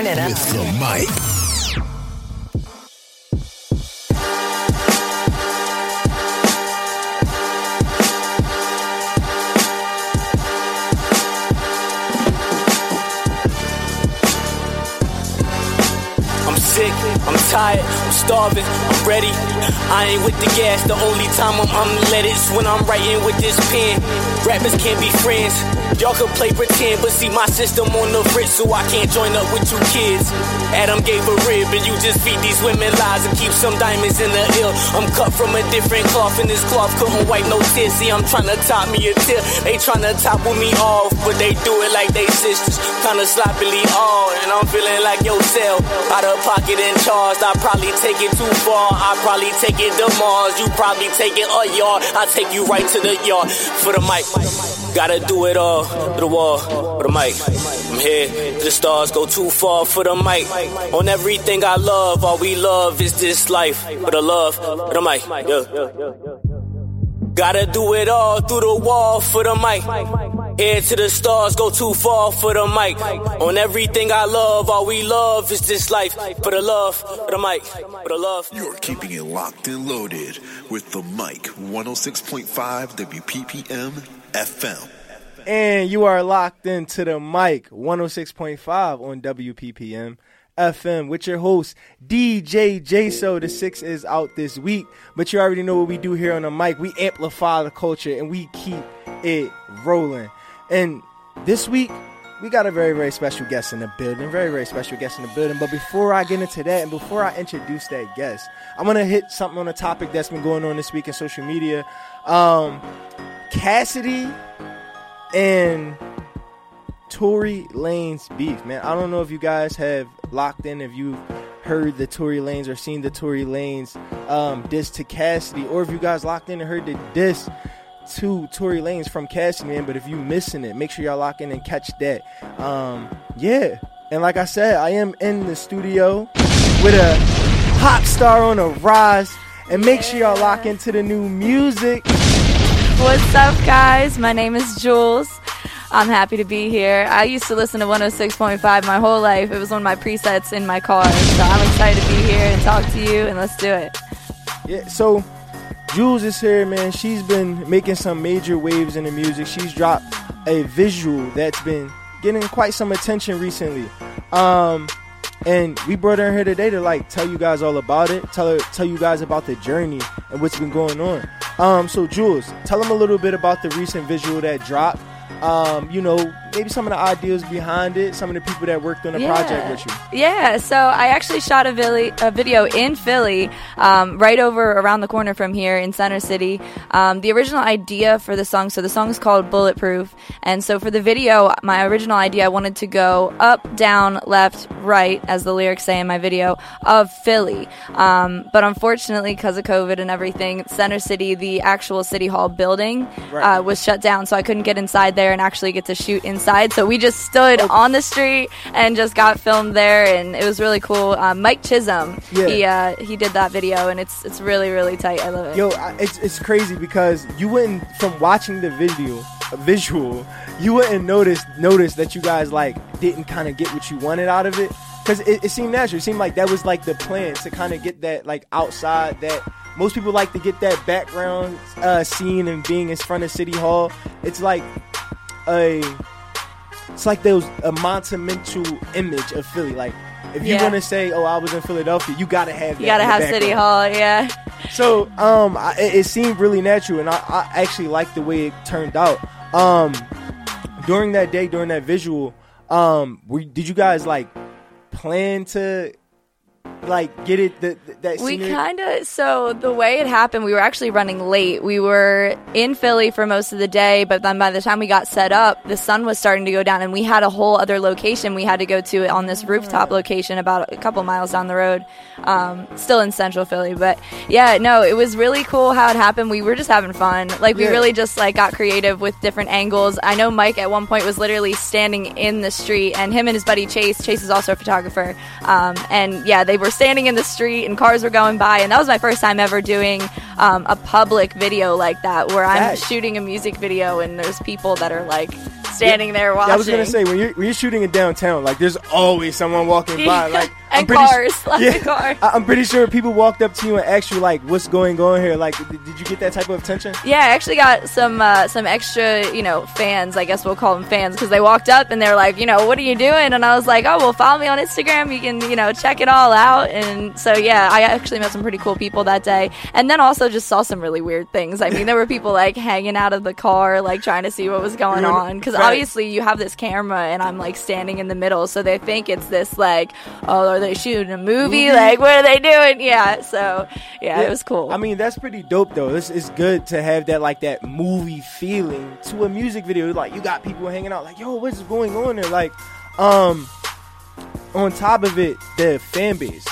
Turn it up. With the mic. Tired, I'm starving, I'm ready. I ain't with the gas, the only time I'm unleaded is when I'm writing with this pen. Rappers can't be friends, y'all can play pretend, but see my system on the fritz, so I can't join up with you kids. Adam gave a rib, and you just feed these women lies and keep some diamonds in the ill. I'm cut from a different cloth, and this cloth couldn't wipe no tears. See, I'm trying to top me a tip, they trying to topple me off, but they do it like they sisters, kinda sloppily all, and I'm feeling like yourself, out of pocket and charged. I probably take it too far. I probably take it to Mars. You probably take it a yard. I take you right to the yard for the mic. Gotta do it all for the wall for the mic. I'm here. The stars go too far for the mic. On everything I love, all we love is this life. For the love for the mic. Yeah. Gotta do it all through the wall for the mic. Head to the stars, go too far for the mic. On everything I love, all we love is this life. For the love, for the mic, for the love. You're keeping it locked and loaded with the mic 106.5 WPPM FM. And you are locked into the mic 106.5 on WPPM FM with your host DJ JSO. The six is out this week, but you already know what we do here on the mic. We amplify the culture and we keep it rolling. And this week, we got a very, very special guest in the building. Very, very special guest in the building. But before I get into that and before I introduce that guest, I'm going to hit something on a topic that's been going on this week in social media. Um, Cassidy and Tory Lanez' beef, man. I don't know if you guys have locked in, if you've heard the Tory Lanez or seen the Tory Lanez um, diss to Cassidy, or if you guys locked in and heard the diss to Tory Lanez from Cassidy, man. But if you missing it, make sure y'all lock in and catch that. Um, yeah. And like I said, I am in the studio with a hot star on a rise. And make sure y'all lock into the new music. What's up, guys? My name is Jules. I'm happy to be here. I used to listen to 106.5 my whole life. It was one of my presets in my car. So I'm excited to be here and talk to you, and let's do it. Yeah, so Jules is here, man. She's been making some major waves in the music. She's dropped a visual that's been getting quite some attention recently. Um, and we brought her here today to like tell you guys all about it, tell her, tell you guys about the journey and what's been going on. Um, so Jules, tell them a little bit about the recent visual that dropped. Um, you know, maybe some of the ideas behind it, some of the people that worked on the Yeah. project with you. Yeah, so I actually shot a, villi- a video in Philly, um, right over around the corner from here in Center City. Um, the original idea for the song, so the song is called Bulletproof, and so for the video, my original idea, I wanted to go up, down, left, right, as the lyrics say in my video, of Philly. Um, but unfortunately, because of COVID and everything, Center City, the actual City Hall building, Right. uh, was shut down, so I couldn't get inside there and actually get to shoot inside. So we just stood on the street and just got filmed there, and it was really cool. Um, Mike Chisholm, Yeah. he uh, he did that video, and it's it's really really tight. I love it. Yo, it's it's crazy because you wouldn't from watching the video, visual, you wouldn't notice notice that you guys like didn't kind of get what you wanted out of it because it, it seemed natural. It seemed like that was like the plan to kind of get that like outside that. Most people like to get that background uh, scene and being in front of City Hall. It's like a, it's like those a monumental image of Philly. Like if you Yeah. want to say, "Oh, I was in Philadelphia," you gotta have. That you gotta have City. Hall, yeah. So, um, I, it it seemed really natural, and I, I actually liked the way it turned out. Um, during that day, during that visual, um, were, did you guys like plan to like get it the, that We kind of so the way it happened, we were actually running late. We were in Philly for most of the day, but then by the time we got set up, the sun was starting to go down, and we had a whole other location we had to go to on this rooftop location about a couple miles down the road, um, still in Central Philly. But yeah, no, it was really cool how it happened. We were just having fun. Like we Yeah. really just like got creative with different angles. I know Mike at one point was literally standing in the street, and him and his buddy Chase. Chase is also a photographer, um, and yeah, they were standing in the street, and cars were going by, and that was my first time ever doing um, a public video like that, where I'm shooting a music video, and there's people that are like standing there watching. I was gonna say when you're when you're shooting in downtown, like there's always someone walking by. Like and pretty cars, su- of cars. I'm pretty sure people walked up to you and asked you like, "What's going on here?" Like, did, did you get that type of attention? Yeah, I actually got some uh, some extra, you know, fans. I guess we'll call them fans because they walked up and they're like, you know, what are you doing? And I was like, oh, well, follow me on Instagram. You can, you know, check it all out. And so yeah, I actually met some pretty cool people that day, and then also just saw some really weird things. I mean, there were people like hanging out of the car, like trying to see what was going on because Right. obviously you have this camera and I'm like standing in the middle, so they think it's this like, oh, are they shooting a movie? Movie? Like, what are they doing? Yeah, so yeah, it was cool. I mean, that's pretty dope though. It's, it's good to have that like that movie feeling to a music video. Like you got people hanging out, like, "Yo, what's going on there?" Like, um, on top of it, the fan base.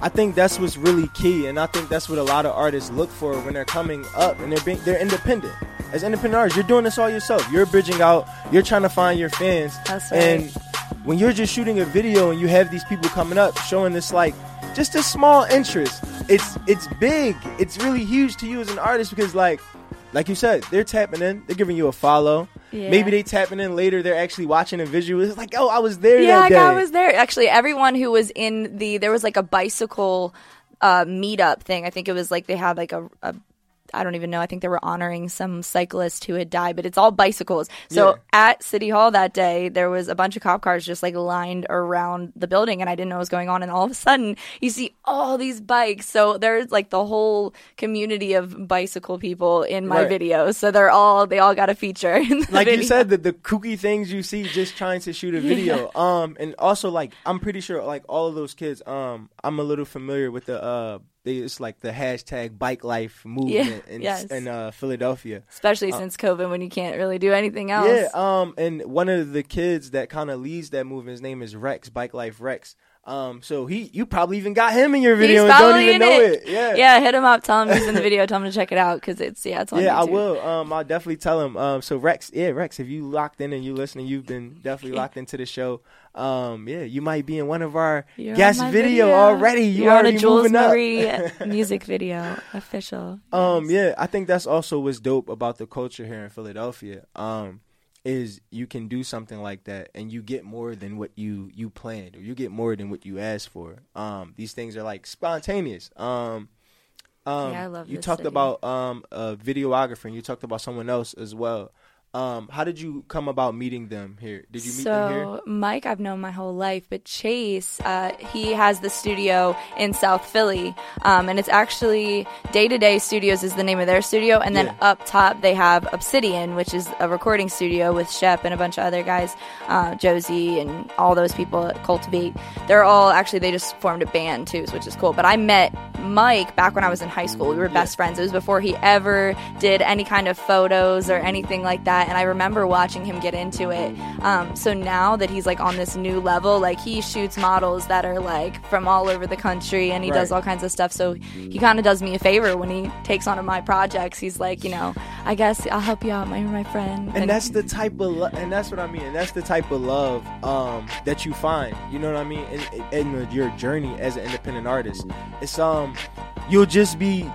I think that's what's really key, and I think that's what a lot of artists look for when they're coming up and they're being they're independent. As independent artists, you're doing this all yourself. You're bridging out. You're trying to find your fans. Right. And when you're just shooting a video and you have these people coming up showing this like just a small interest, it's it's big. It's really huge to you as an artist because like like you said, they're tapping in. They're giving you a follow. Yeah. Maybe they tapping in later. They're actually watching a visual. It's like, oh, I was there yeah, that like day. I was there. Actually, everyone who was in the there was like a bicycle uh, meetup thing. I think it was like they had like a. a I don't even know. I think they were honoring some cyclist who had died, but it's all bicycles. So Yeah. at City Hall that day, there was a bunch of cop cars just like lined around the building, and I didn't know what was going on. And all of a sudden, you see all these bikes. So there's like the whole community of bicycle people in my Right. video. So they're all they all got a feature. Like you said, the, the kooky things you see just trying to shoot a video. Um, and also like I'm pretty sure like all of those kids. Um, I'm a little familiar with the uh, they, it's like the hashtag Bike Life movement in, yes. in uh, Philadelphia. especially since COVID, when you can't really do anything else. Yeah, um, and one of the kids that kind of leads that movement, his name is Rex, Bike Life Rex. Um, so he, you probably even got him in your video He's and don't even in know it. it. Yeah, yeah. Hit him up. Tell him he's in the video. Tell him to check it out because it's yeah, it's on yeah, I will. Um, I'll definitely tell him. Um, so Rex, yeah, Rex, if you locked in and you listening, you've been definitely locked into the show. Um, yeah, you might be in one of our You're guest my video, already. You You're on a Jules. Marie music video, official. Um, yeah, I think that's also what's dope about the culture here in Philadelphia. Um, is you can do something like that and you get more than what you you planned or you get more than what you asked for. Um, these things are like spontaneous. Um, um, Yeah, I love you talked city. about um a videographer and you talked about someone else as well. Um, how did you come about meeting them here? Did you meet so them here? Mike, I've known my whole life, but Chase, uh, he has the studio in South Philly, um, and it's actually Day to Day Studios is the name of their studio, and then Yeah. up top they have Obsidian, which is a recording studio with Shep and a bunch of other guys, uh, Josie and all those people at Cultivate. They're all actually they just formed a band too, which is cool. But I met Mike back when I was in high school. We were best friends. It was before he ever did any kind of photos or anything like that. And I remember watching him get into it. Um, so now that he's like on this new level, like he shoots models that are like from all over the country and he does all kinds of stuff. So he kind of does me a favor when he takes on my projects. He's like, you know, I guess I'll help you out. You're my friend. and that's the type of lo- and that's what I mean. And that's the type of love um, that you find. You know what I mean? In, in your journey as an independent artist, it's um, you'll just be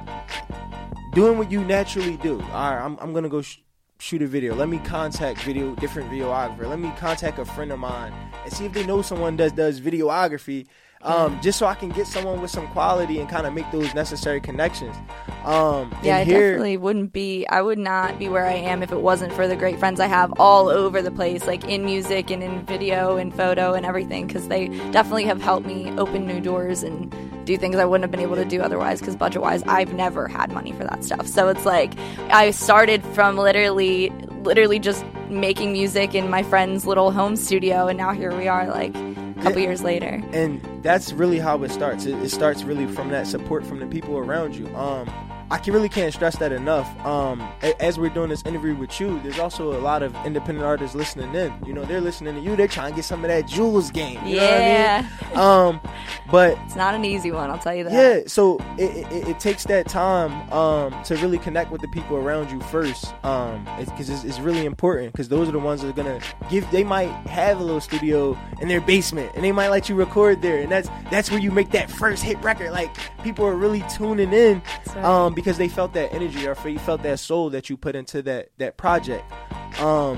doing what you naturally do. All right, I'm I'm gonna go. Sh- shoot a video let me contact video different videographer let me contact a friend of mine and see if they know someone that does videography um, just so I can get someone with some quality and kind of make those necessary connections. Um, Yeah, I and here, definitely wouldn't be. I would not be where I am if it wasn't for the great friends I have all over the place, like in music and in video and photo and everything, because they definitely have helped me open new doors and do things I wouldn't have been able to do otherwise. Because budget wise, I've never had money for that stuff. So it's like I started from literally, literally just making music in my friend's little home studio, and now here we are, like a couple Yeah. years later. and that's really how it starts. It, it starts really from that support from the people around you. Um, I can really can't stress that enough. Um, as we're doing this interview with you, there's also a lot of independent artists listening in. You know, they're listening to you. They're trying to get some of that Jules game. You Yeah. know what I mean? Um, but It's not an easy one, I'll tell you that. yeah, so it, it, it takes that time um, to really connect with the people around you first, um, because it's, it's, really important. Because those are the ones that are gonna give. They might have a little studio in their basement, and they might let you record there, and that's that's where you make that first hit record. Like people are really tuning in, right. Because they felt that energy or they felt that soul that you put into that that project. Um,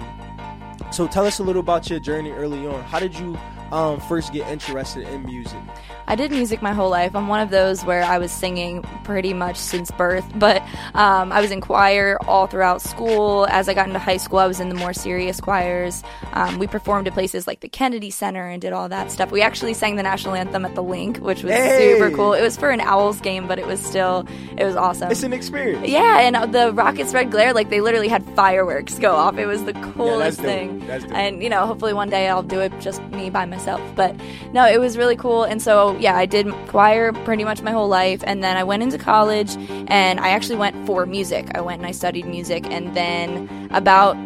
so tell us a little about your journey early on. How did you um, first get interested in music? I did music my whole life. I'm one of those where I was singing pretty much since birth, but um, I was in choir all throughout school. As I got into high school, I was in the more serious choirs. Um, we performed at places like the Kennedy Center and did all that stuff. We actually sang the national anthem at the Linc, which was Hey! super cool. It was for an Owls game, but it was still it was awesome. It's an experience. yeah, and the rockets red glare, like they literally had fireworks go off. It was the coolest dope. thing. And you know, hopefully one day I'll do it just me by myself. But no, it was really cool. And so yeah, I did choir pretty much my whole life, and then I went into college, and I actually went for music. I went and I studied music, and then about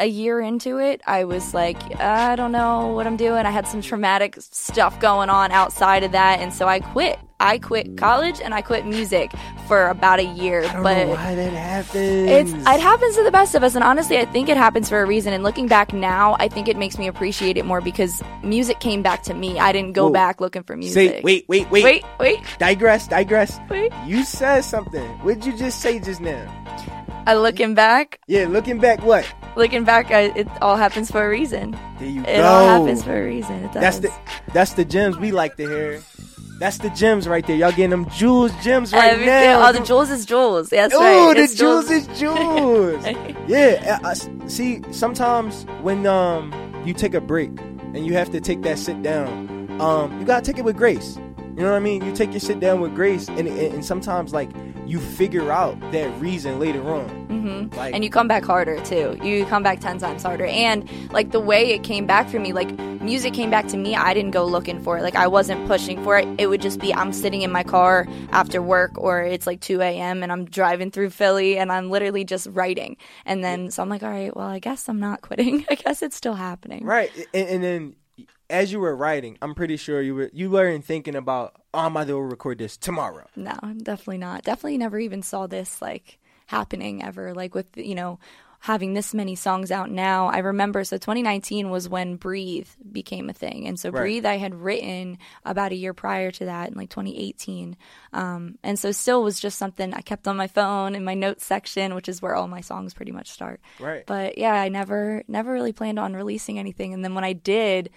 a year into it, I was like, I don't know what I'm doing. I had some traumatic stuff going on outside of that, and so I quit. I quit college and I quit music for about a year. I don't but know why that happens. it's it happens to the best of us, and honestly, I think it happens for a reason. And looking back now, I think it makes me appreciate it more because music came back to me. I didn't go Whoa. back looking for music. Say, wait, wait, wait, wait, wait, Digress, digress. wait. You said something. What did you just say just now? I looking back, Yeah, looking back, what? Looking back, I, it all happens for a reason. There you It go. all happens for a reason. It. That's the that's the gems we like to hear. That's the gems right there. Y'all getting them jewels gems right Everything- now. Oh, the jewels is jewels. That's Oh, right. the jewels is jewels. yeah, uh, uh, s- see, sometimes when um you take a break and you have to take that sit down, um, you gotta take it with grace. You know what I mean? You take your sit down with grace, and and, and sometimes like you figure out that reason later on. hmm Like, and you come back harder too. You come back 10 times harder. And like the way it came back for me, like music came back to me, I didn't go looking for it. Like I wasn't pushing for it. It would just be I'm sitting in my car after work or it's like 2 a.m. and I'm driving through Philly and I'm literally just writing. And then so I'm like, all right, well, I guess I'm not quitting. I guess it's still happening. Right, and, and then as you were writing, I'm pretty sure you were you weren't thinking about oh, I'm about to record this tomorrow. No, definitely not. Definitely never even saw this like happening ever. Like with you know having this many songs out now. I remember so 2019 was when Breathe became a thing, and so Right. Breathe I had written about a year prior to that in like 2018. Um, and so still was just something I kept on my phone in my notes section, which is where all my songs pretty much start. Right. But yeah, I never never really planned on releasing anything, and then when I did.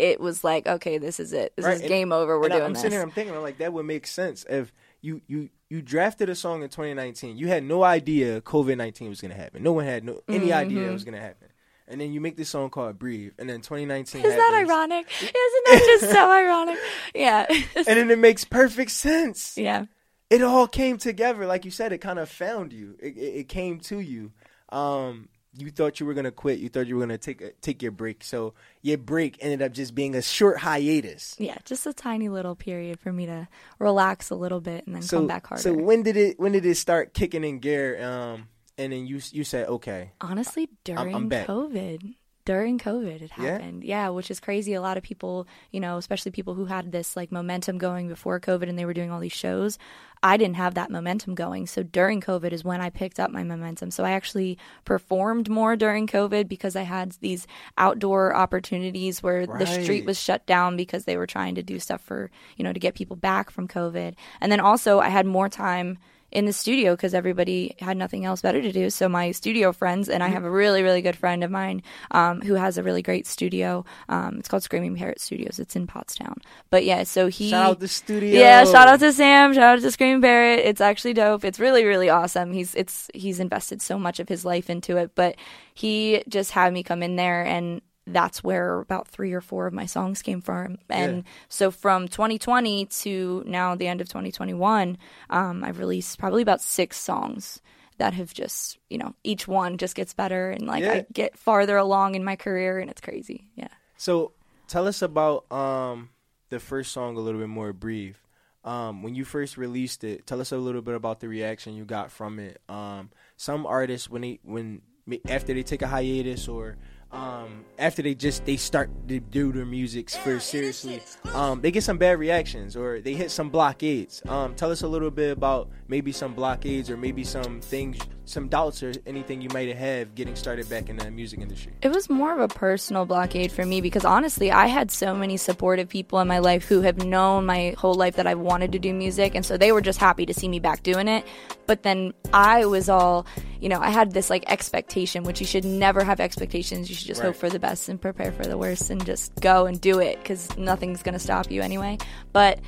It was like, okay, this is it. This Right, is and- game over. We're and I- doing I'm this. sitting here, I'm thinking, I'm like, that would make sense if you you you drafted a song in 2019. You had no idea COVID 19 was gonna happen. No one had no any idea it was gonna happen. And then you make this song called "Breathe," and then 2019. Is that ironic? Isn't that just so ironic? Yeah. And then it makes perfect sense. yeah. It all came together, like you said. It kind of found you. It, it, it came to you. Um, you thought you were gonna quit. You thought you were gonna take a, take your break. So your break ended up just being a short hiatus. Yeah, just a tiny little period for me to relax a little bit and then so, come back harder. So when did it when did it start kicking in gear? Um, and then you you said okay, Honestly, during I'm back. COVID. During COVID, it happened. Yeah? which is crazy. A lot of people, you know, especially people who had this like momentum going before COVID and they were doing all these shows. I didn't have that momentum going. So during COVID is when I picked up my momentum. So I actually performed more during COVID because I had these outdoor opportunities where the street was shut down because they were trying to do stuff for, you know, to get people back from COVID. And then also I had more time in the studio because everybody had nothing else better to do. So my studio friends, and I Mm-hmm. have a really, really good friend of mine um, who has a really great studio. Um, it's called Screaming Parrot Studios. It's in Pottstown. But yeah, so he shout out the studio. yeah, shout out to Sam. Shout out to Screaming Parrot. It's actually dope. It's really, really awesome. He's it's he's invested so much of his life into it, but he just had me come in there and that's where about three or four of my songs came from. And Yeah. so from 2020 to now the end of 2021, um, I've released probably about six songs that have just, you know, each one just gets better and like Yeah. I get farther along in my career and it's crazy. Yeah. So tell us about um the first song a little bit more. Breathe. Um, when you first released it, tell us a little bit about the reaction you got from it. Um, some artists when they when after they take a hiatus or um, after they just they start to do their music for seriously, um, they get some bad reactions or they hit some blockades. Um, tell us a little bit about maybe some blockades or maybe some things, some doubts or anything you might have getting started back in the music industry. It was more of a personal blockade for me because honestly, I had so many supportive people in my life who have known my whole life that I wanted to do music. And so they were just happy to see me back doing it. But then I was all you know, I had this like expectation, which you should never have expectations. You should just Right. hope for the best and prepare for the worst and just go and do it because nothing's going to stop you anyway. But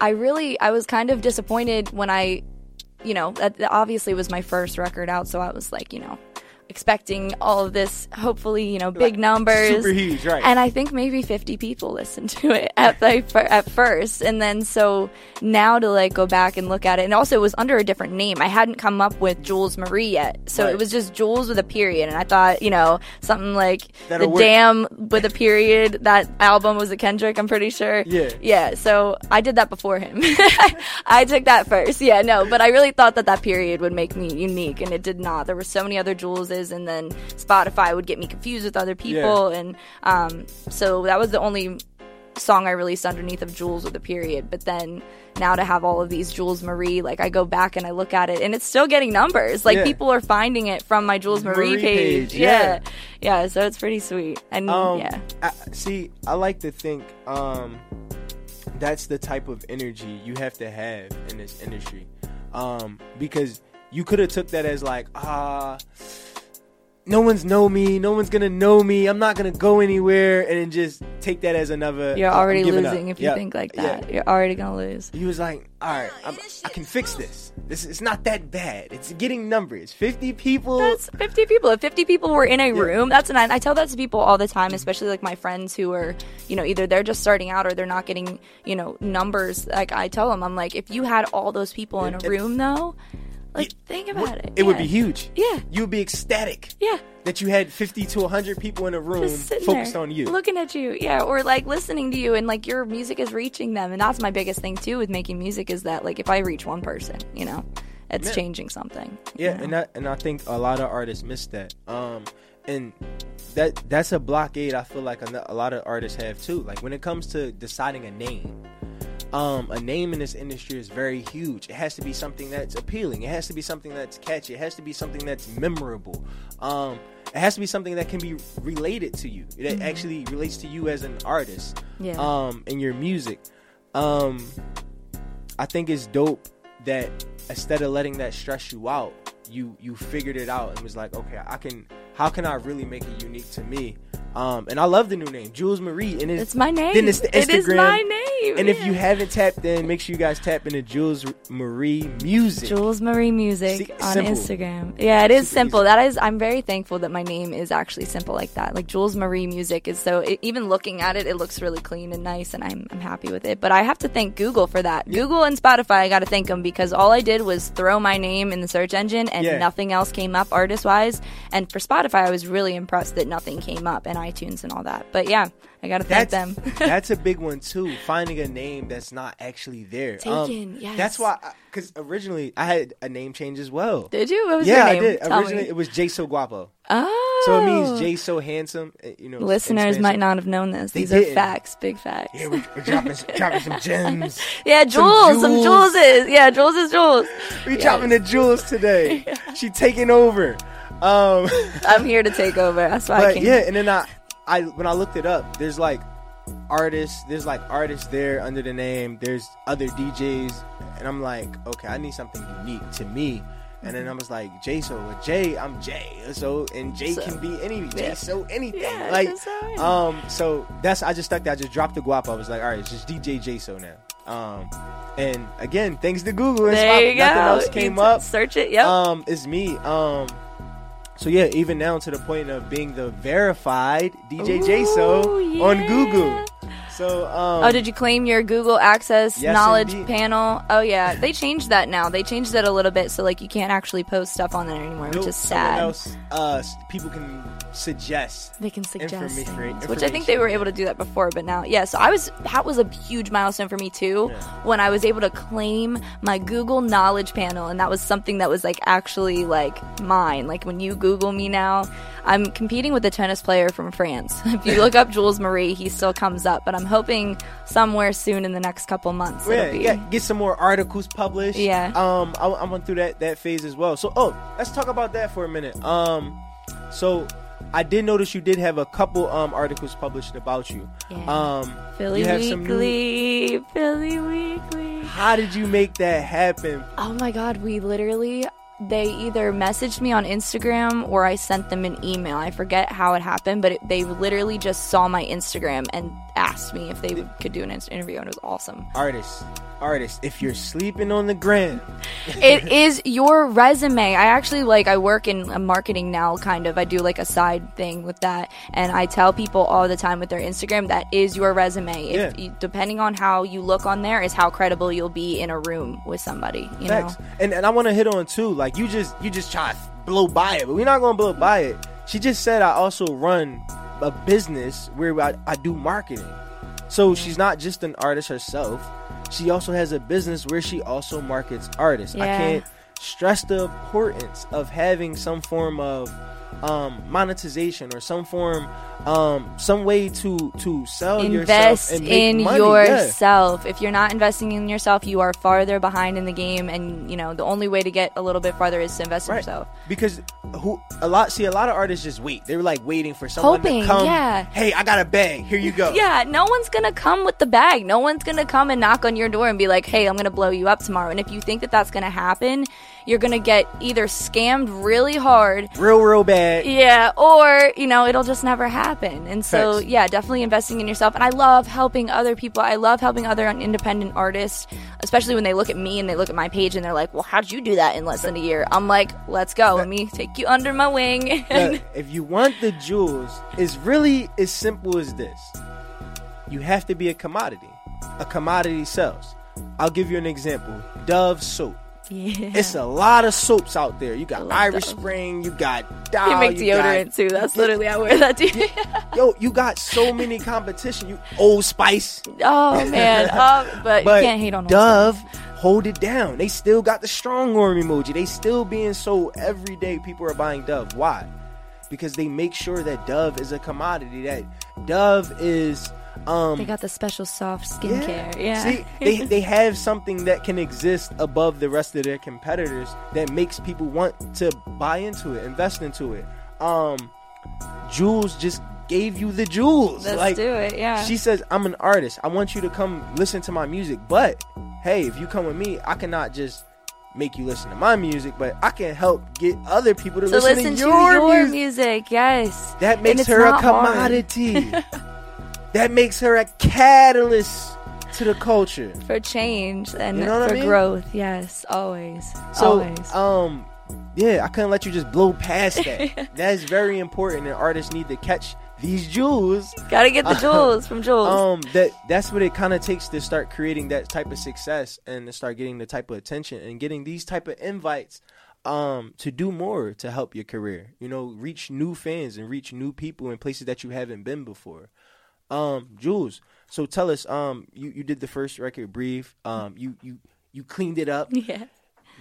I really, I was kind of disappointed when I, you know, that that obviously was my first record out. So I was like, you know, expecting all of this, hopefully, you know, big numbers. super huge, right. And I think maybe 50 people listened to it at the, at first. And then so now to like go back and look at it. And also it was under a different name. I hadn't come up with Jules Marie yet. So Right. it was just Jules with a period. And I thought, you know, something like That'll The work. Damn with a period. That album was a Kendrick, I'm pretty sure. Yeah. Yeah. So I did that before him. I took that first. Yeah, no, but I really thought that that period would make me unique, and it did not. There were so many other And then Spotify would get me confused with other people, and um, so that was the only song I released underneath of Jules with a period. But then now to have all of these Jules Marie, like I go back and I look at it, and it's still getting numbers. Like Yeah. people are finding it from my Jules Marie, Marie page. page, Yeah. yeah. yeah, So it's pretty sweet, and Um, yeah. I, see, I like to think um, that's the type of energy you have to have in this industry, um, because you could have took that as like, ah, no one's know me, no one's gonna know me, I'm not gonna go anywhere, and then just take that as another. You're already giving up. losing if you Yeah. think like Yeah. that. You're already gonna lose. He was like, "All right, I'm, I can fix this. This it's not that bad. It's getting numbers. Fifty people. That's 50 people. If 50 people were in a room, that's an. I tell that to people all the time, especially like my friends who are, you know, either they're just starting out or they're not getting, you know, numbers. Like I tell them, I'm like, if you had all those people in a room, though, like it- think about it. It would be huge. Yeah. you would be ecstatic. Yeah. that you had fifty to hundred people in a room focused there, on you. looking at you, yeah, or like listening to you, and like your music is reaching them, and that's my biggest thing too with making music is that like if I reach one person, you know, it's Yeah. changing something. Yeah, you know? and that and I think a lot of artists miss that. Um, and that that's a blockade I feel like a lot of artists have too. Like when it comes to deciding a name, um, a name in this industry is very huge. It has to be something that's appealing. It has to be something that's catchy. It has to be something that's memorable. Um, it has to be something that can be related to you. That actually relates to you as an artist. Yeah. Um, and your music. Um, I think it's dope that instead of letting that stress you out, you you figured it out and was like, okay, I can. How can I really make it unique to me? Um, and I love the new name, Jules Marie. And it's, It's my name. Then it's the Instagram. It is my name. And if you haven't tapped in, make sure you guys tap into Jules Marie Music. Jules Marie Music See, on simple. Instagram. Yeah, it is Super simple. easy. That is, I'm very thankful that my name is actually simple like that. Like Jules Marie Music is so. It, even looking at it, it looks really clean and nice, and I'm I'm happy with it. But I have to thank Google for that. Google and Spotify, I got to thank them because all I did was throw my name in the search engine, and Yeah. nothing else came up artist wise. And for Spotify, I was really impressed that nothing came up, and iTunes and all that. But yeah, I got to thank That's them. that's a big one too. Finding a name that's not actually there. Um, Taken, yes. That's why, because originally I had a name change as well. did you? What was yeah, your I did. Tell Originally, me. it was Jay So Guapo. Oh, So it means Jay So Handsome. uh, You know, Listeners might not have known this. They These are didn't. facts, big facts. Yeah, we, we're dropping, dropping some gems. Yeah, jewels, some jewels. Juleses. Yeah, jewels is jewels. We dropping the jewels today. She taking over. Um, I'm here to take over. That's why I came. yeah, and then I, I when I looked it up, there's like artists. There's like artists there under the name. There's other DJs, and I'm like, okay, I need something unique to me. And then I was like, Jay, so with Jay, I'm Jay. So and Jay So- can be any Jay, yeah. so anything. Yeah, like, um, so that's I just stuck that. I just dropped the guap. I was like, all right, it's just DJ JSO now. Um, and again, thanks to Google and there Spotify, you go. nothing else came up. Search it. Yep. Um, it's me. Um, so yeah, even now to the point of being the verified DJ JSO Ooh, on. Google. So um, oh, did you claim your Google Access Yes, Knowledge indeed. panel? Oh yeah, they changed that now. They changed it a little bit, so like you can't actually post stuff on there anymore, which is sad. Else, uh, people can suggest. They can suggest things, which I think they were able to do that before, but now, yeah. So I was that was a huge milestone for me too Yeah. when I was able to claim my Google Knowledge panel, and that was something that was like actually like mine. Like when you Google me now, I'm competing with a tennis player from France. if you look up Jules Marie, he still comes up, but I'm hoping somewhere soon in the next couple months Yeah, it'll be. get, get some more articles published. Yeah. Um, I, I went through that that phase as well. So, oh, let's talk about that for a minute. Um, so I did notice you did have a couple um articles published about you. Yeah. Um, Philly you some new- Weekly, Philly Weekly. How did you make that happen? Oh my god, we literally they either messaged me on Instagram or I sent them an email. I forget how it happened, but it, they literally just saw my Instagram and asked me if they could do an interview, and it was awesome. Artists, artists, if you're sleeping on the gram, it is your resume. I actually like I work in uh, marketing now kind of. I do like a side thing with that and I tell people all the time with their Instagram that is your resume. If Yeah. you, depending on how you look on there is how credible you'll be in a room with somebody, you Facts. know. And and I want to hit on too. Like you just you just try to blow by it, but we're not gonna blow by it. She just said I also run a business where I, I do marketing. So she's not just an artist herself. She also has a business where she also markets artists. I can't stress the importance of having some form of um, monetization or some form, um, some way to to sell invest yourself in money. Yeah. yourself. If you're not investing in yourself, you are farther behind in the game and you know, the only way to get a little bit farther is to invest in Right. yourself. Because who a lot see a lot of artists just wait. They're like waiting for someone Hoping, to come. yeah. Hey, I got a bag. Here you go. Yeah, no one's gonna come with the bag. No one's gonna come and knock on your door and be like, "Hey, I'm gonna blow you up tomorrow." And if you think that that's gonna happen, you're gonna get either scammed really hard, Real, real bad. yeah, or you know, it'll just never happen. And so, yeah, definitely investing in yourself. And I love helping other people. I love helping other independent artists, especially when they look at me and they look at my page and they're like, "Well, how'd you do that in less than a year?" I'm like, "Let's go. Let me take you under my wing." Look, if you want the jewels, it's really as simple as this. You have to be a commodity. A commodity sells. I'll give you an example. Dove soap. yeah. It's a lot of soaps out there. You got Irish Dove. Spring. You got You Dow. make you got- deodorant too. That's literally I wear that too. Yo, you got so many competition. You Old Spice. Oh man, oh, but, But you can't hate on Dove, hold it down. They still got the strong arm emoji. They still being sold every day. People are buying Dove. Why? Because they make sure that Dove is a commodity. That Dove is um They got the special soft skincare. Yeah. See, they they have something that can exist above the rest of their competitors that makes people want to buy into it, invest into it. Um, Jules just gave you the jewels. Let's like, do it. Yeah. she says, I'm an artist. I want you to come listen to my music. But hey, if you come with me, I cannot just make you listen to my music, but I can help get other people to so listen, listen to to your, your music. music. Yes. That makes her a commodity. that makes her a catalyst to the culture. for change and You know what I for mean? growth. Yes, always. So, always. um, yeah, I couldn't let you just blow past that. That's very important, and artists need to catch these jewels. Gotta get the jewels from jewels. Um, that that's what it kind of takes to start creating that type of success and to start getting the type of attention and getting these type of invites. Um, to do more to help your career, you know, reach new fans and reach new people in places that you haven't been before. Um, Jules, so tell us, um, you, you did the first record, Breathe. Um, you you you cleaned it up. yeah.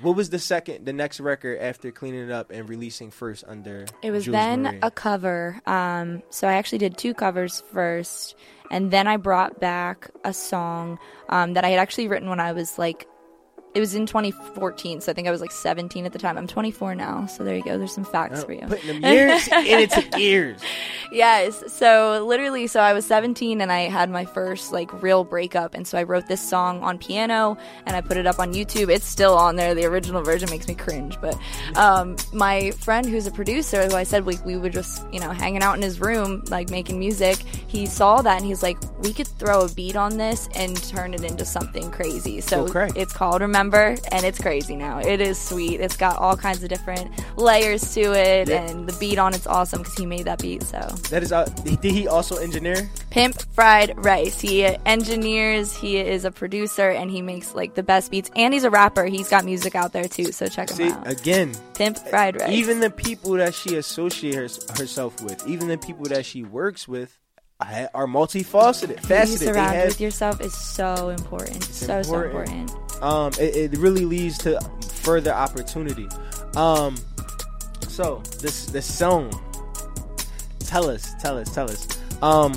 What was the second, the next record after cleaning it up and releasing first under? It was Jules then Marie? a cover. Um, so I actually did two covers first, and then I brought back a song um, that I had actually written when I was like, it was in 2014. So I think I was like 17 at the time. I'm 24 now. So there you go. There's some facts for you. Oh, putting them years into years. Yes. So literally, so I was 17 and I had my first like real breakup, and so I wrote this song on piano and I put it up on YouTube. It's still on there. The original version makes me cringe, but um, my friend who's a producer, who I said we we were just you know hanging out in his room like making music, he saw that and he's like, we could throw a beat on this and turn it into something crazy. So Go crazy. it's called Remember, and it's crazy now. It is sweet. It's got all kinds of different layers to it, Yeah. and the beat on it's awesome because he made that beat. So That is. Uh, did he also engineer? Pimp Fried Rice. He engineers, he is a producer, and he makes like the best beats. And he's a rapper. He's got music out there too, so check him See, out. again, Pimp Fried Rice. even the people that she associates herself with, even the people that she works with, are multifaceted. Being Faceted. Surrounded have, with yourself is so important. So so important. important. um, it, it really leads to further opportunity. Um, so this this song. Tell us, tell us, tell us. Um,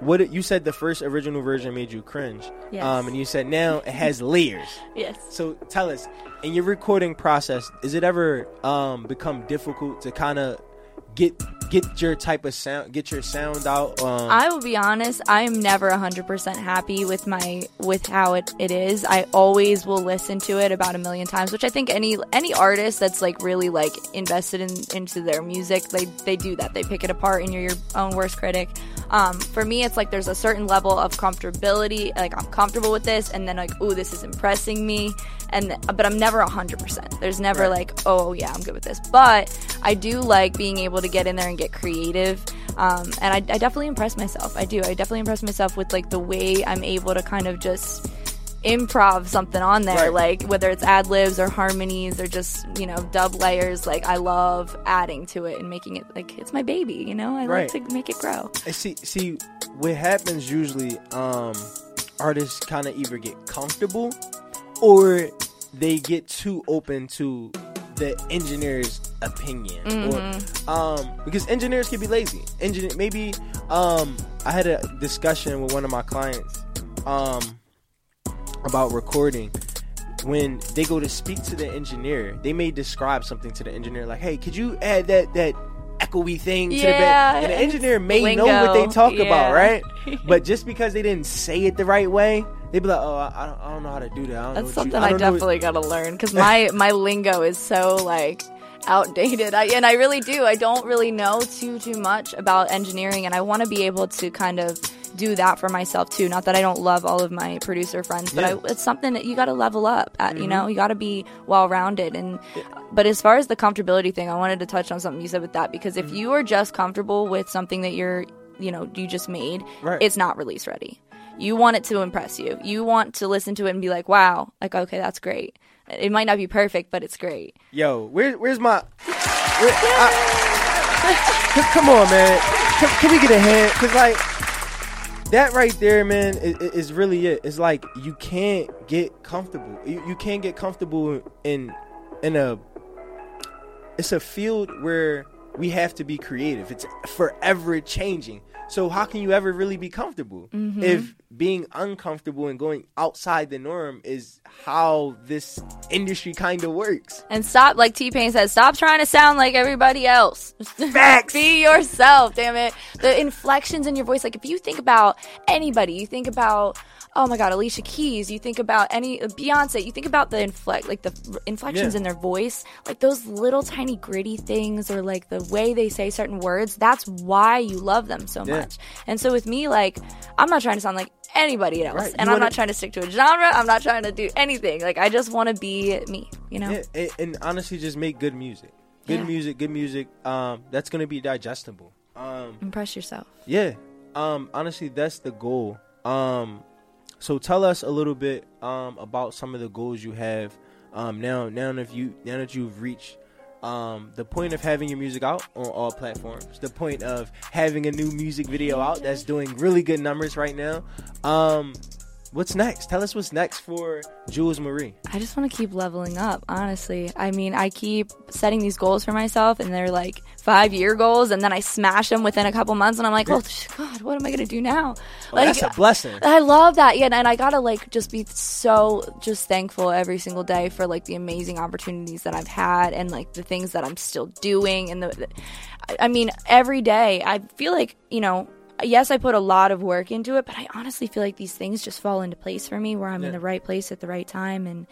what it- you said the first original version made you cringe. Yes. Um, and you said now it has layers. Yes. So tell us, in your recording process, is it ever um, become difficult to kind of get get your type of sound, get your sound out? Um, I will be honest, I am never 100% happy with my with how it, it is. I always will listen to it about a million times, which I think any any artist that's like really like invested in into their music, they they do that. They pick it apart and you're your own worst critic. Um, for me, it's like there's a certain level of comfortability, like I'm comfortable with this, and then like, oh, this is impressing me, and but I'm never 100%. There's never Right. like, oh yeah, I'm good with this. But I do like being able to get in there and get creative. Um, and I, I definitely impress myself. I do. I definitely impress myself with like the way I'm able to kind of just improv something on there, Right. like whether it's ad libs or harmonies or just you know dub layers. Like I love adding to it and making it like it's my baby. You know, I Right. like to make it grow. I see see what happens usually um artists kind of either get comfortable or they get too open to the engineer's opinion Mm-hmm. or um because engineers can be lazy engineer maybe um i had a discussion with one of my clients um about recording when they go to speak to the engineer they may describe something to the engineer like hey could you add that that echoey thing to the Yeah. back and the engineer may know what they talk yeah. about right but just because they didn't say it the right way they'd be like oh i, I, don't, I don't know how to do that I don't know That's something you, I, what- definitely got to learn because my my lingo is so like outdated. I, and I really do. I don't really know too too much about engineering, and I want to be able to kind of do that for myself too. Not that I don't love all of my producer friends, but Yeah. Mm-hmm. I, it's something that you got to level up at. You know, you got to be well rounded. And but as far as the comfortability thing, I wanted to touch on something you said with that because Mm-hmm. if you are just comfortable with something that you're you know you just made, Right. it's not release ready. You want it to impress you. You want to listen to it and be like, "Wow, like okay, that's great." It might not be perfect, but it's great. Yo, where, where's my? Where, I, come on, man. Can, can we get a hand? Cause like that right there, man, is, is really it. It's like you can't get comfortable. You, you can't get comfortable in in a. It's a field where we have to be creative. It's forever changing. So how can you ever really be comfortable mm-hmm. if being uncomfortable and going outside the norm is how this industry kind of works? And stop, like T Pain said, stop trying to sound like everybody else. Facts. Be yourself, damn it. The inflections in your voice, like if you think about anybody, you think about, oh my God, Alicia Keys, you think about any, Beyonce, you think about the inflect, like the inflections Yeah. in their voice, like those little tiny gritty things or like the way they say certain words, that's why you love them so Yeah. much. And so with me, like, I'm not trying to sound like anybody else. Right. And I'm not trying to stick to a genre. I'm not trying to do anything. Like, I just want to be me, you know? Yeah, and, and honestly, just make good music. Good music, good music. Um, that's gonna be digestible. Um, Impress yourself. yeah. Um, honestly, that's the goal. Um, so tell us a little bit um about some of the goals you have. Um, now, now if you now that you've reached um the point of having your music out on all platforms, the point of having a new music video out that's doing really good numbers right now. What's next? Tell us what's next for Jules Marie. I just want to keep leveling up, honestly. I mean, I keep setting these goals for myself, and they're like five year goals, and then I smash them within a couple months, and I'm like, oh, God, what am I going to do now? Oh, that's a blessing. I love that. Yeah, and I gotta like just be so just thankful every single day for like the amazing opportunities that I've had and like the things that I'm still doing and the, the I mean every day I feel like, you know, yes, I put a lot of work into it, but I honestly feel like these things just fall into place for me where I'm in the right place at the right time and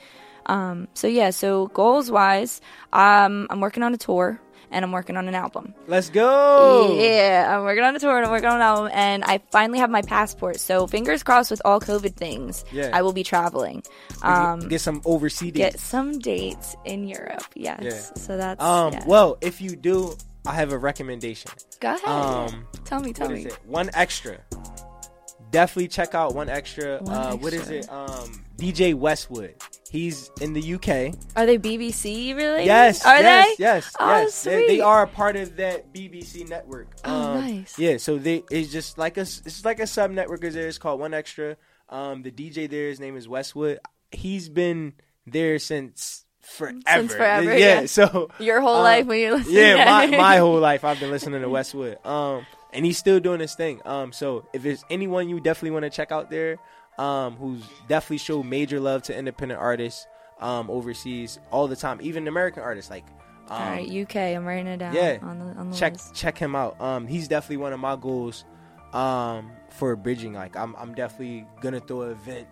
um so yeah, so goals wise, um I'm working on a tour and I'm working on an album. Let's go. Yeah, I'm working on a tour and I'm working on an album, and I finally have my passport. So fingers crossed with all COVID things, Yeah. I will be traveling. Get- Um, get some overseas dates. get some dates in Europe. Yes. Yeah. So that's Um, yeah. well, if you do, I have a recommendation. Go ahead. Um, tell me, tell me. One extra. Definitely check out 1Xtra. One uh, What is it? Um, DJ Westwood. He's in the UK. Are they BBC really? Yes. Are yes, they? Yes. Oh, yes. They, they are a part of that BBC network. Oh, Um, nice. Yeah. So they it's just like a it's like a sub network is there. It's called 1Xtra. Um, the DJ there, his name is Westwood. He's been there since forever. Since forever, Yeah. yeah. So Your whole uh, life when you listen. yeah, my, my whole life I've been listening to Westwood. Um, and he's still doing his thing. Um, so if there's anyone you definitely want to check out there, um, who's definitely showed major love to independent artists, um, overseas all the time, even American artists like, All right, UK. I'm writing it down. yeah, on the on the check list. check him out. Um, he's definitely one of my goals. Um, for bridging, like I'm I'm definitely gonna throw an event,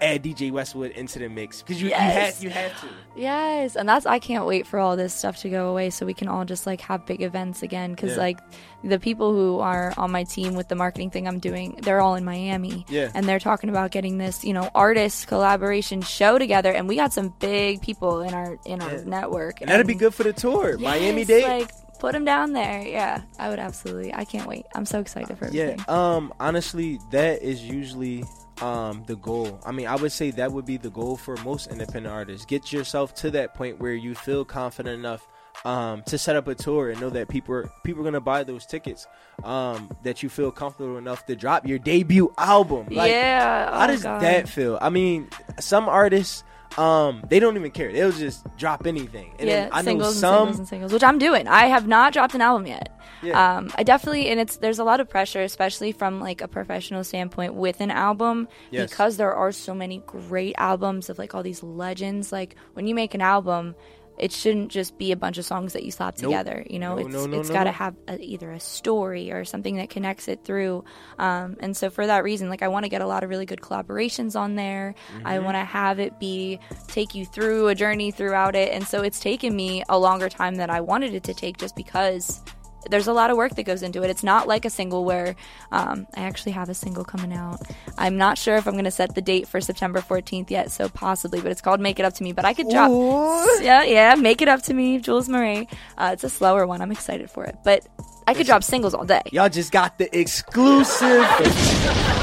add DJ Westwood into the mix because you Yes. you have you have to. Yes, and that's I can't wait for all this stuff to go away so we can all just like have big events again because Yeah. like the people who are on my team with the marketing thing I'm doing, they're all in Miami. Yeah. and they're talking about getting this you know artist collaboration show together, and we got some big people in our in our Yeah. network, And that'd be good for the tour. Miami Yes, date. like put them down there. Yeah, I would absolutely. I can't wait. I'm so excited for Yeah, um, honestly, that is usually um the goal. I mean, I would say that would be the goal for most independent artists. Get yourself to that point where you feel confident enough um to set up a tour and know that people are people are gonna buy those tickets. Um, that you feel comfortable enough to drop your debut album. Like, yeah. how oh does God. that feel? I mean, some artists. Um, they don't even care. They'll just drop anything. And yeah, then I know singles and some. singles and singles, which I'm doing. I have not dropped an album yet. Yeah. Um, I definitely, and it's there's a lot of pressure, especially from like a professional standpoint with an album, Yes. because there are so many great albums of like all these legends. Like when you make an album, it shouldn't just be a bunch of songs that you slap Nope. together. You know, No, it's no, no, it's got to have a, either a story or something that connects it through. Um, and so for that reason, like I want to get a lot of really good collaborations on there. Mm-hmm. I want to have it be take you through a journey throughout it. And so it's taken me a longer time than I wanted it to take, just because there's a lot of work that goes into it. It's not like a single where um, I actually have a single coming out. I'm not sure if I'm going to set the date for September 14th yet, so possibly, but it's called Make It Up to Me. But I could drop. Ooh. Yeah, yeah, Make It Up to Me, Jules Marie. Uh, it's a slower one. I'm excited for it. But I could drop singles all day. Y'all just got the exclusive.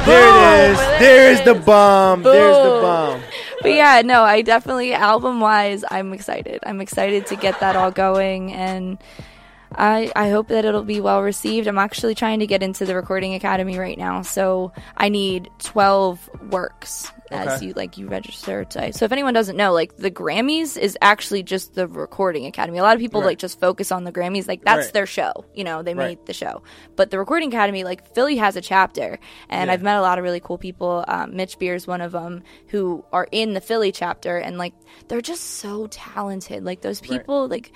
there Boom, it is. there There's it the is. bomb. There's the bomb. But yeah, no, I definitely album wise, I'm excited. I'm excited to get that all going, and I I hope that it'll be well received. I'm actually trying to get into the recording academy right now, so I need 12 works as Okay. you like you register. To, so if anyone doesn't know, like the Grammys is actually just the recording academy. A lot of people Right. like just focus on the Grammys, like that's Right. their show. You know, they Right. made the show, but the recording academy, like Philly has a chapter, and Yeah. I've met a lot of really cool people. Um, Mitch is one of them who are in the Philly chapter, and like they're just so talented. Like those people, like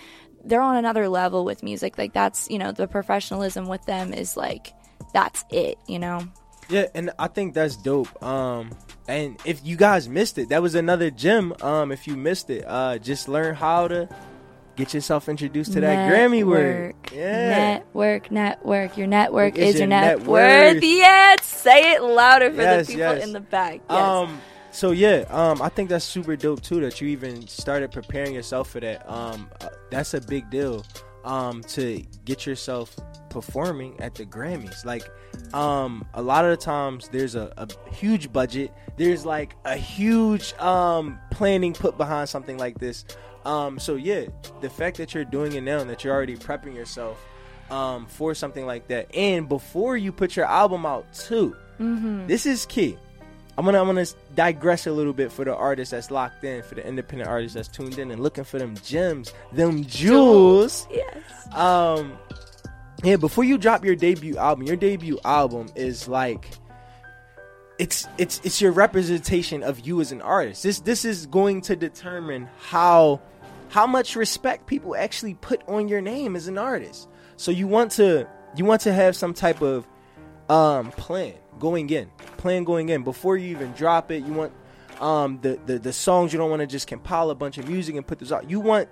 they're on another level with music. Like that's you know the professionalism with them is like that's it. You know. Yeah, and I think that's dope. Um, and if you guys missed it, that was another gem. Um, if you missed it, uh, just learn how to get yourself introduced to that Grammy word. Network. Yeah. Network, network. Your network Is is, your your net net worth. worth. Yes, say it louder for Yes, the people yes. in the back. Yes. Um, so yeah, um, I think that's super dope too that you even started preparing yourself for that. Um, uh, that's a big deal. Um, to get yourself performing at the Grammys, like, um, a lot of the times there's a, a huge budget. There's like a huge um planning put behind something like this. Um, so yeah, the fact that you're doing it now and that you're already prepping yourself um for something like that, and before you put your album out too, this is key. I'm gonna I'm gonna digress a little bit for the artist that's locked in, for the independent artist that's tuned in and looking for them gems, them jewels. yes. Um, yeah. Before you drop your debut album, your debut album is like, it's it's it's your representation of you as an artist. This this is going to determine how how much respect people actually put on your name as an artist. So you want to you want to have some type of um plan going in plan going in. Before you even drop it you want um the the, the songs you don't want to just compile a bunch of music and put this out. You want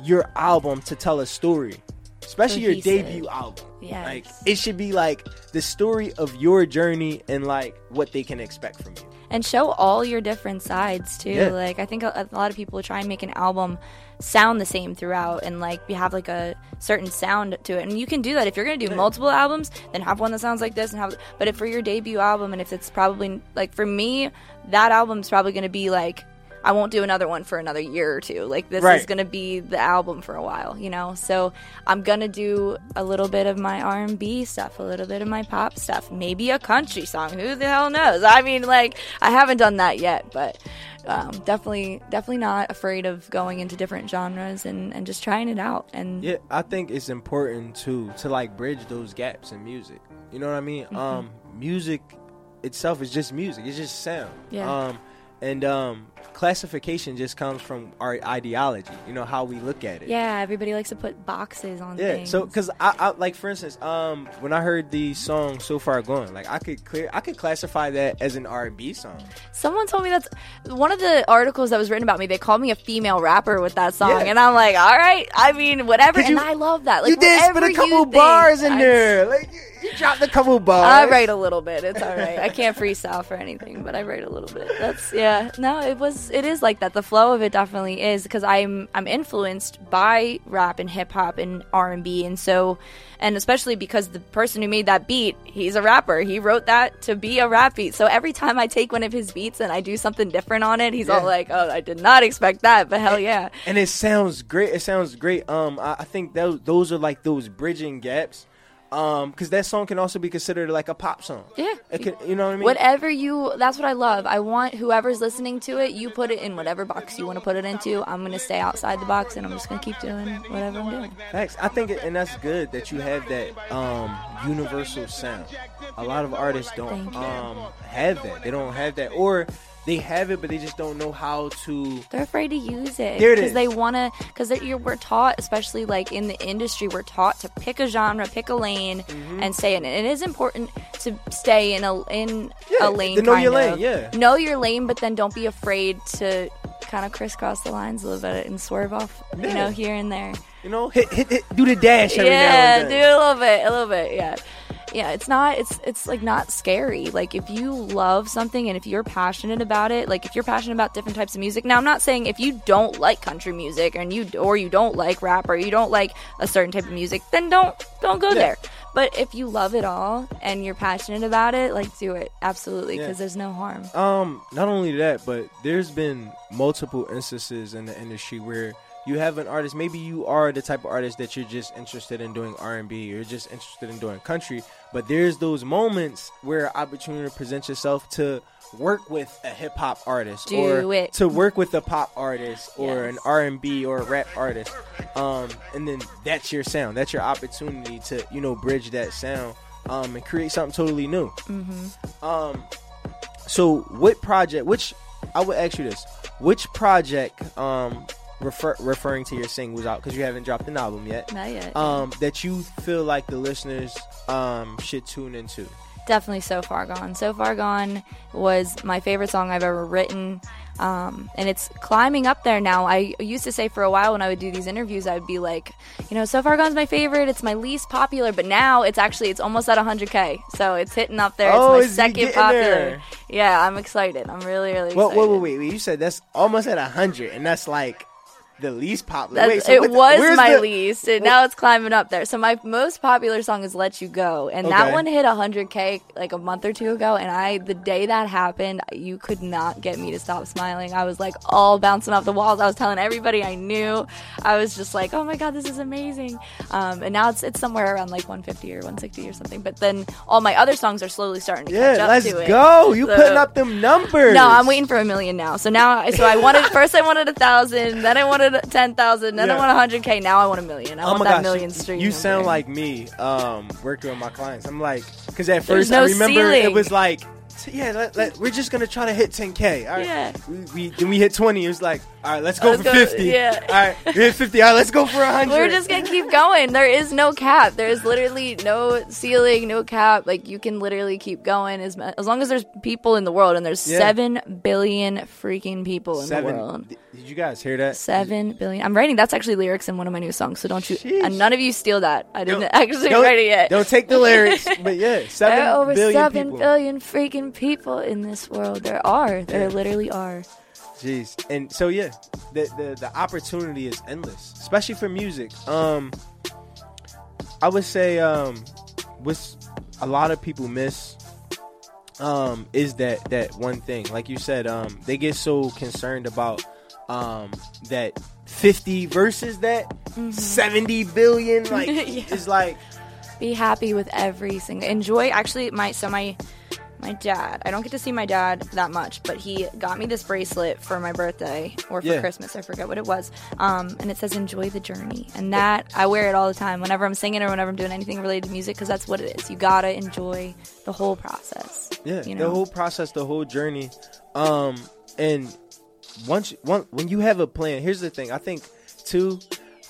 your album to tell a story especially your debut album. Yeah, like it should be like the story of your journey and like what they can expect from you and show all your different sides too. Yeah. Like I think a, a lot of people try and make an album sound the same throughout, and like you have like a certain sound to it. And you can do that if you're gonna do multiple albums, then have one that sounds like this and have. But if for your debut album, and if it's probably like for me, that album's probably gonna be like. I won't do another one for another year or two. Like this Right. is gonna be the album for a while, you know. So I'm gonna do a little bit of my R&B stuff, a little bit of my pop stuff, maybe a country song. Who the hell knows? I mean, like I haven't done that yet, but um, definitely, definitely not afraid of going into different genres and, and just trying it out. And Yeah, I think it's important to to like bridge those gaps in music. You know what I mean? Mm-hmm. Um, music itself is just music. It's just sound. Yeah. Um, and um, classification just comes from our ideology. You know how we look at it. Yeah, everybody likes to put boxes on Yeah, things. so because I, I like for instance, um, when I heard the song "So Far Gone," like I could clear, I could classify that as an R and B song. Someone told me that's one of the articles that was written about me. They called me a female rapper with that song, Yeah. and I'm like, all right. I mean, whatever. 'Cause And I love that. Like, you did spit a couple you think, bars in I- there, like you, you dropped a couple bars. I write a little bit. It's all right. I can't freestyle for anything, but I write a little bit. That's yeah. No, it was. It is like that. The flow of it definitely is because I'm I'm influenced by rap and hip hop and R and B, and so and especially because the person who made that beat, he's a rapper. He wrote that to be a rap beat. So every time I take one of his beats and I do something different on it, he's Yeah. all like, "Oh, I did not expect that," but hell yeah. and it sounds great. It sounds great. Um, I, I think those those are like those bridging gaps. Um, because that song can also be considered like a pop song. Yeah. it can, you know what I mean. Whatever you, that's what I love. I want whoever's listening to it, you put it in whatever box you want to put it into. I'm to stay outside the box and I'm just to keep doing whatever I'm doing. thanks I think, and that's good that you have that um, universal sound. A lot of artists don't um, have that. They don't have that, or they have it, but they just don't know how to. They're afraid to use it There it because they want to. Because we're taught, especially like in the industry, we're taught to pick a genre, pick a lane, Mm-hmm. and stay in it. It is important to stay in a in Yeah, a lane. to know your kind lane, yeah. know your lane, but then don't be afraid to kind of crisscross the lines a little bit and swerve off, you know, here and there. You know, hit, hit, hit do the dash every yeah, now and do a little bit, a little bit, yeah. Yeah, it's not it's it's like not scary. Like if you love something and if you're passionate about it, like if you're passionate about different types of music. Now I'm not saying if you don't like country music and you or you don't like rap or you don't like a certain type of music, then don't don't go Yeah. there. But if you love it all and you're passionate about it, like do it absolutely Yeah. because there's no harm. Um, not only that, but there's been multiple instances in the industry where you have an artist. Maybe you are the type of artist that you're just interested in doing R and B, you're just interested in doing country. But there's those moments where opportunity presents yourself to work with a hip hop artist, Do or it. to work with a pop artist, or Yes. an R and B or a rap artist. Um, and then that's your sound. That's your opportunity to you know bridge that sound. Um, and create something totally new. Mm-hmm. Um, so what project? Which I would ask you this: Which project, um, refer, referring to your singles out because you haven't dropped an album yet, Not yet. um, that you feel like the listeners um should tune into? definitely so far gone. So far gone was my favorite song i've ever written. Um, and it's climbing up there now. I used to say for a while when i would do these interviews i would be like you know so far gone's my favorite. It's my least popular but now it's actually it's almost at 100k so it's hitting up there. Oh, it's my second popular. there? yeah i'm excited. I'm really really excited wait, wait, wait, wait! You said that's almost at hundred, and that's like the least popular. Wait, so it what was my the- least, and now it's climbing up there. So my most popular song is "Let You Go," and Okay. that one hit 100k like a month or two ago. And I, the day that happened, you could not get me to stop smiling. I was like all bouncing off the walls. I was telling everybody I knew. I was just like, "Oh my god, this is amazing!" Um, and now it's it's somewhere around like 150 or 160 or something. But then all my other songs are slowly starting to catch up let's to it. go! You So- putting up them numbers? no, I'm waiting for a million now. So now, I- so I wanted first I wanted a thousand, then I wanted ten thousand, then Yeah. I want a hundred k. Now I want a million. I Oh want that million stream. You sound like me, um, working with my clients. I'm like, because at There's first no I remember it was like, t- yeah, let, let, we're just gonna try to hit 10k. All right. Yeah. We, we then we hit 20. It was like, all right, let's go Let's for go- 50. yeah. All right, we hit 50. All right, let's go for 100. We're just gonna keep going. There is no cap. There's literally no ceiling, no cap. Like you can literally keep going as as long as there's people in the world, and there's Yeah. seven billion freaking people in seven. the world. Did you guys hear that? Seven billion. I'm writing. That's actually lyrics in one of my new songs. So don't you? Sheesh. And none of you steal that. I didn't Don't- actually don't, write it yet. Don't take the lyrics, but yeah, seven there are over billion seven people. billion freaking people in this world. There are. There literally are. Jeez. And so yeah, the, the the opportunity is endless, especially for music. Um I would say um what a lot of people miss um is that that one thing. Like you said, um they get so concerned about um that 50 versus that 70 billion like Mm-hmm. Yeah. it's like be happy with every single enjoy actually my so my my dad i don't get to see my dad that much but he got me this bracelet for my birthday or for Yeah. christmas i forget what it was um, and it says enjoy the journey and that i wear it all the time whenever i'm singing or whenever i'm doing anything related to music because that's what it is you gotta enjoy the whole process Yeah, you the whole process, the whole journey. Um, and once one when you have a plan, here's the thing. I think too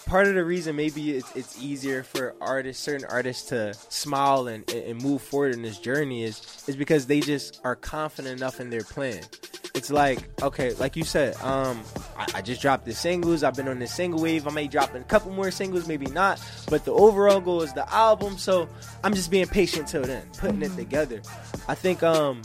part of the reason maybe it's, it's easier for artists, certain artists, to smile and, and move forward in this journey is is because they just are confident enough in their plan. It's like okay, like you said, um, I, I just dropped the singles. I've been on this single wave. I may drop a couple more singles, maybe not, but the overall goal is the album. So I'm just being patient till then, putting it together. I think um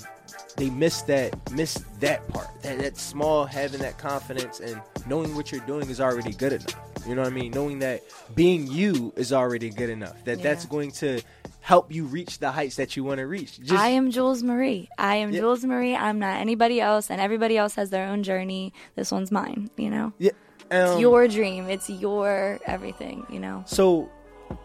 they miss that miss that part that, that small having that confidence and knowing what you're doing is already good enough you know what i mean knowing that being you is already good enough that Yeah. that's going to help you reach the heights that you want to reach just I am Jules Marie. I am Yeah. Jules Marie. I'm not anybody else, and everybody else has their own journey. This one's mine. You know, yeah, um, it's your dream. It's your everything. You know. So,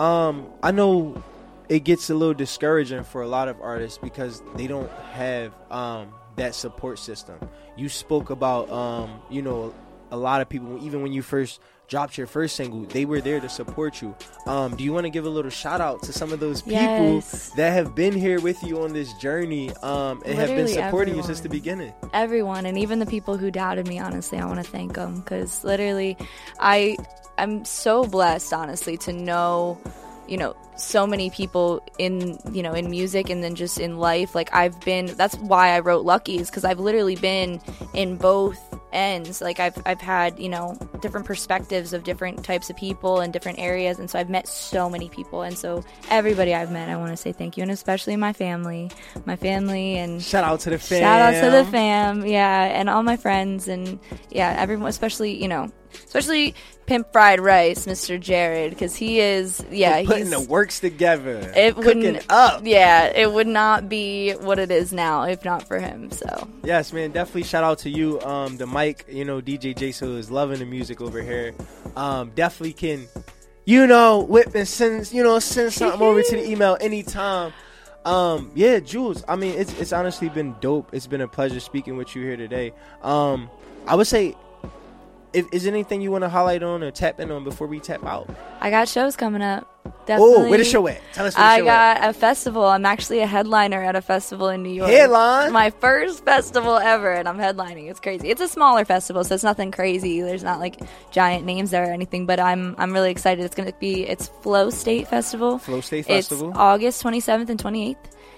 um, I know it gets a little discouraging for a lot of artists because they don't have um that support system. You spoke about um, you know, a lot of people even when you first dropped your first single, they were there to support you. Um, do you want to give a little shout out to some of those people Yes. that have been here with you on this journey um, and have been Literally supporting you since the beginning? everyone and even the people who doubted me honestly i want to thank them because literally i i'm so blessed honestly to know you know so many people in you know in music and then just in life. Like i've been that's why i wrote lucky is because i've literally been in both ends. Like i've i've had you know different perspectives of different types of people in different areas and so i've met so many people. And so everybody i've met i want to say thank you and especially my family my family and Shout out to the fam. Shout out to the fam, yeah, and all my friends, and yeah, everyone, especially you know, especially Pimp Fried Rice, Mr. Jared, because he is, yeah, putting he's the works together. it wouldn't up. yeah, it would not be what it is now if not for him. So Yes, man. Definitely shout out to you. Um, the mic, you know, DJ JSO is loving the music over here. Um, definitely can, you know, whip and send, you know, send something over to the email anytime. Um, yeah, Jules. I mean, it's it's honestly been dope. It's been a pleasure speaking with you here today. Um, I would say, if is there anything you want to highlight on or tap in on before we tap out? I got shows coming up. Definitely. Oh, where the show at? Tell us where the I got at. a festival. I'm actually a headliner at a festival in New York. Headline? My first festival ever, and I'm headlining. It's crazy. It's a smaller festival, so it's nothing crazy. There's not like giant names there or anything, but I'm I'm really excited. It's gonna be it's Flow State Festival. Flow State Festival. It's. August 27th and 28th,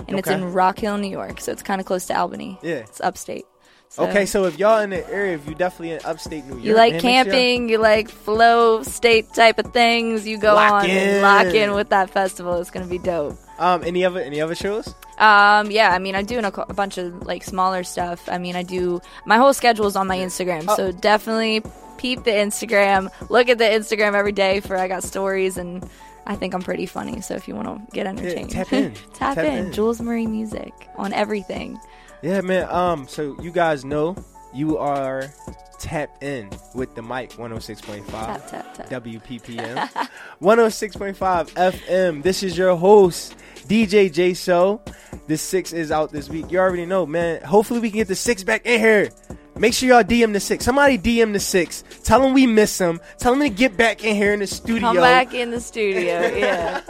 and it's in Rock Hill, New York. So it's kind of close to Albany. Yeah. it's upstate. So Okay, so if y'all in the area, if you definitely in upstate New York, you like man, make sure y'all- camping, you like flow state type of things, you go Lock on in. and lock in with that festival. It's gonna be dope. Um, any other any other shows? Um, yeah, I mean, I'm doing a, a bunch of like smaller stuff. I mean, I do my whole schedule is on my Instagram, Oh. so definitely peep the Instagram. Look at the Instagram every day for I got stories and I think I'm pretty funny. So if you want to get entertained, tap in. tap, Tap in. in. Jules Marie Music on everything. Yeah, man. Um, so you guys know you are tapped in with the mic 106.5 Tap tap tap. WPPM 106.5 FM. This is your host DJ JSO. The six is out this week. You already know, man. Hopefully we can get the six back in here. Make sure y'all DM the six. Somebody DM the six. Tell them we miss them. Tell them to get back in here in the studio. Come back in the studio. Yeah.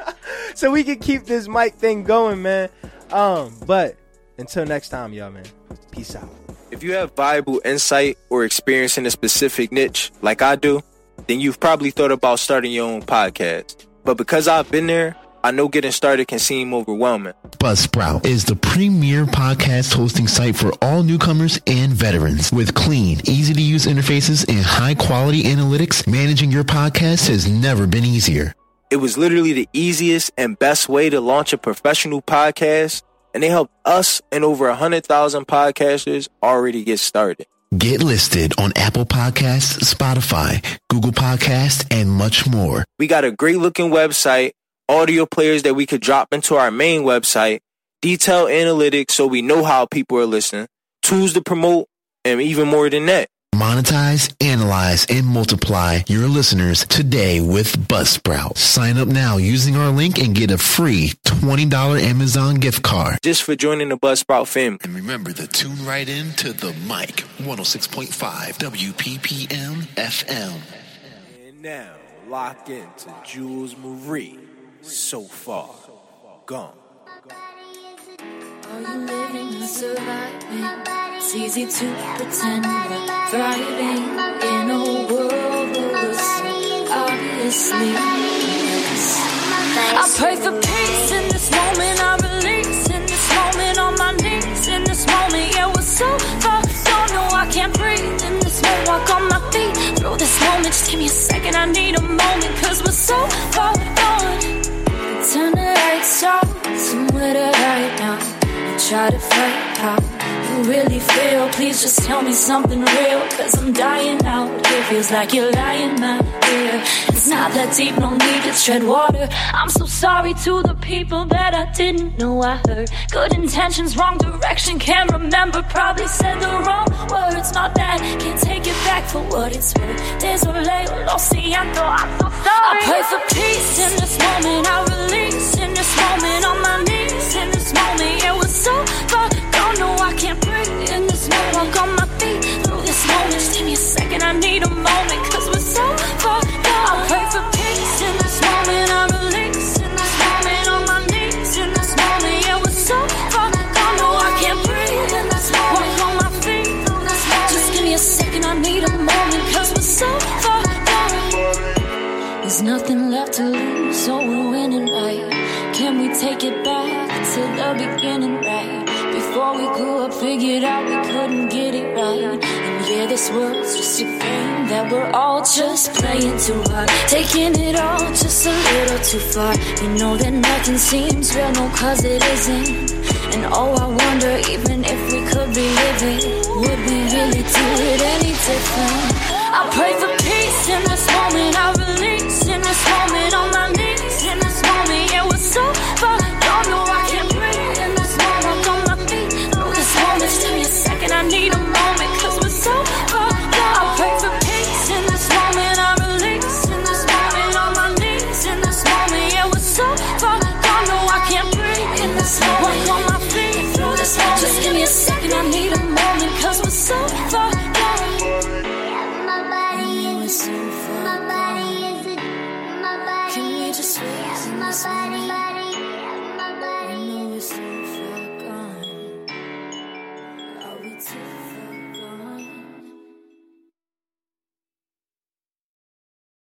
so we can keep this mic thing going, man. Um, but until next time, y'all, man. Peace out. If you have valuable insight or experience in a specific niche, like I do, then you've probably thought about starting your own podcast. But because I've been there, I know getting started can seem overwhelming. Buzzsprout is the premier podcast hosting site for all newcomers and veterans. With clean, easy to use interfaces and high quality analytics, managing your podcast has never been easier. It was literally the easiest and best way to launch a professional podcast, and they helped us and over 100,000 podcasters already get started. Get listed on Apple Podcasts, Spotify, Google Podcasts, and much more. We got a great looking website, audio players that we could drop into our main website, detailed analytics so we know how people are listening, tools to promote, and even more than that. Monetize, analyze, and multiply your listeners today with Buzzsprout. Sign up now using our link and get a free $20 Amazon gift card. Just for joining the Buzzsprout family. And remember to tune right in to the mic 106.5 WPPM FM. And now, lock into Jules Marie. So far, gone. Are you living or surviving? It's easy to pretend we're thriving in a world we're so obviously. I pray for peace in this moment. I release in this moment on my knees. In this moment, yeah, we're so far gone. No, I can't breathe in this moment. Walk on my feet through this moment. Just give me a second. I need a moment. Cause we're so far gone. Turn the lights off. Somewhere to hide now. Try to fight out. You really feel, please just tell me something real. Cause I'm dying out. It feels like you're lying my ear. It's not that deep, no need to tread water. I'm so sorry to the people that I didn't know I hurt. Good intentions, wrong direction, can't remember. Probably said the wrong words, not that. Can't take it back for what it's worth. Désolé, lo siento, I'm so sorry. I pray for peace in this moment. I release in this moment on my knees. In this moment, yeah, we're so far gone. No, I can't breathe in this moment. Walk on my feet through this moment. Give me a second, I need a moment. Cause we're so far gone. I pray for peace in this moment. I release in this moment on my knees. In this moment, yeah, we're so far gone. No, I can't breathe in this moment. Walk on my feet through this moment. Just give me a second, I need a moment. Cause we're so far gone. There's nothing left to lose, so we're winning right. Can we take it back to the beginning, figured out we couldn't get it right. And yeah, this world's just a game that we're all just playing too hard. Taking it all just a little too far. You know that nothing seems real, no, cause it isn't. And oh, I wonder, even if we could relive it, would we really do it any different? I pray for peace in this moment. I release in this moment on my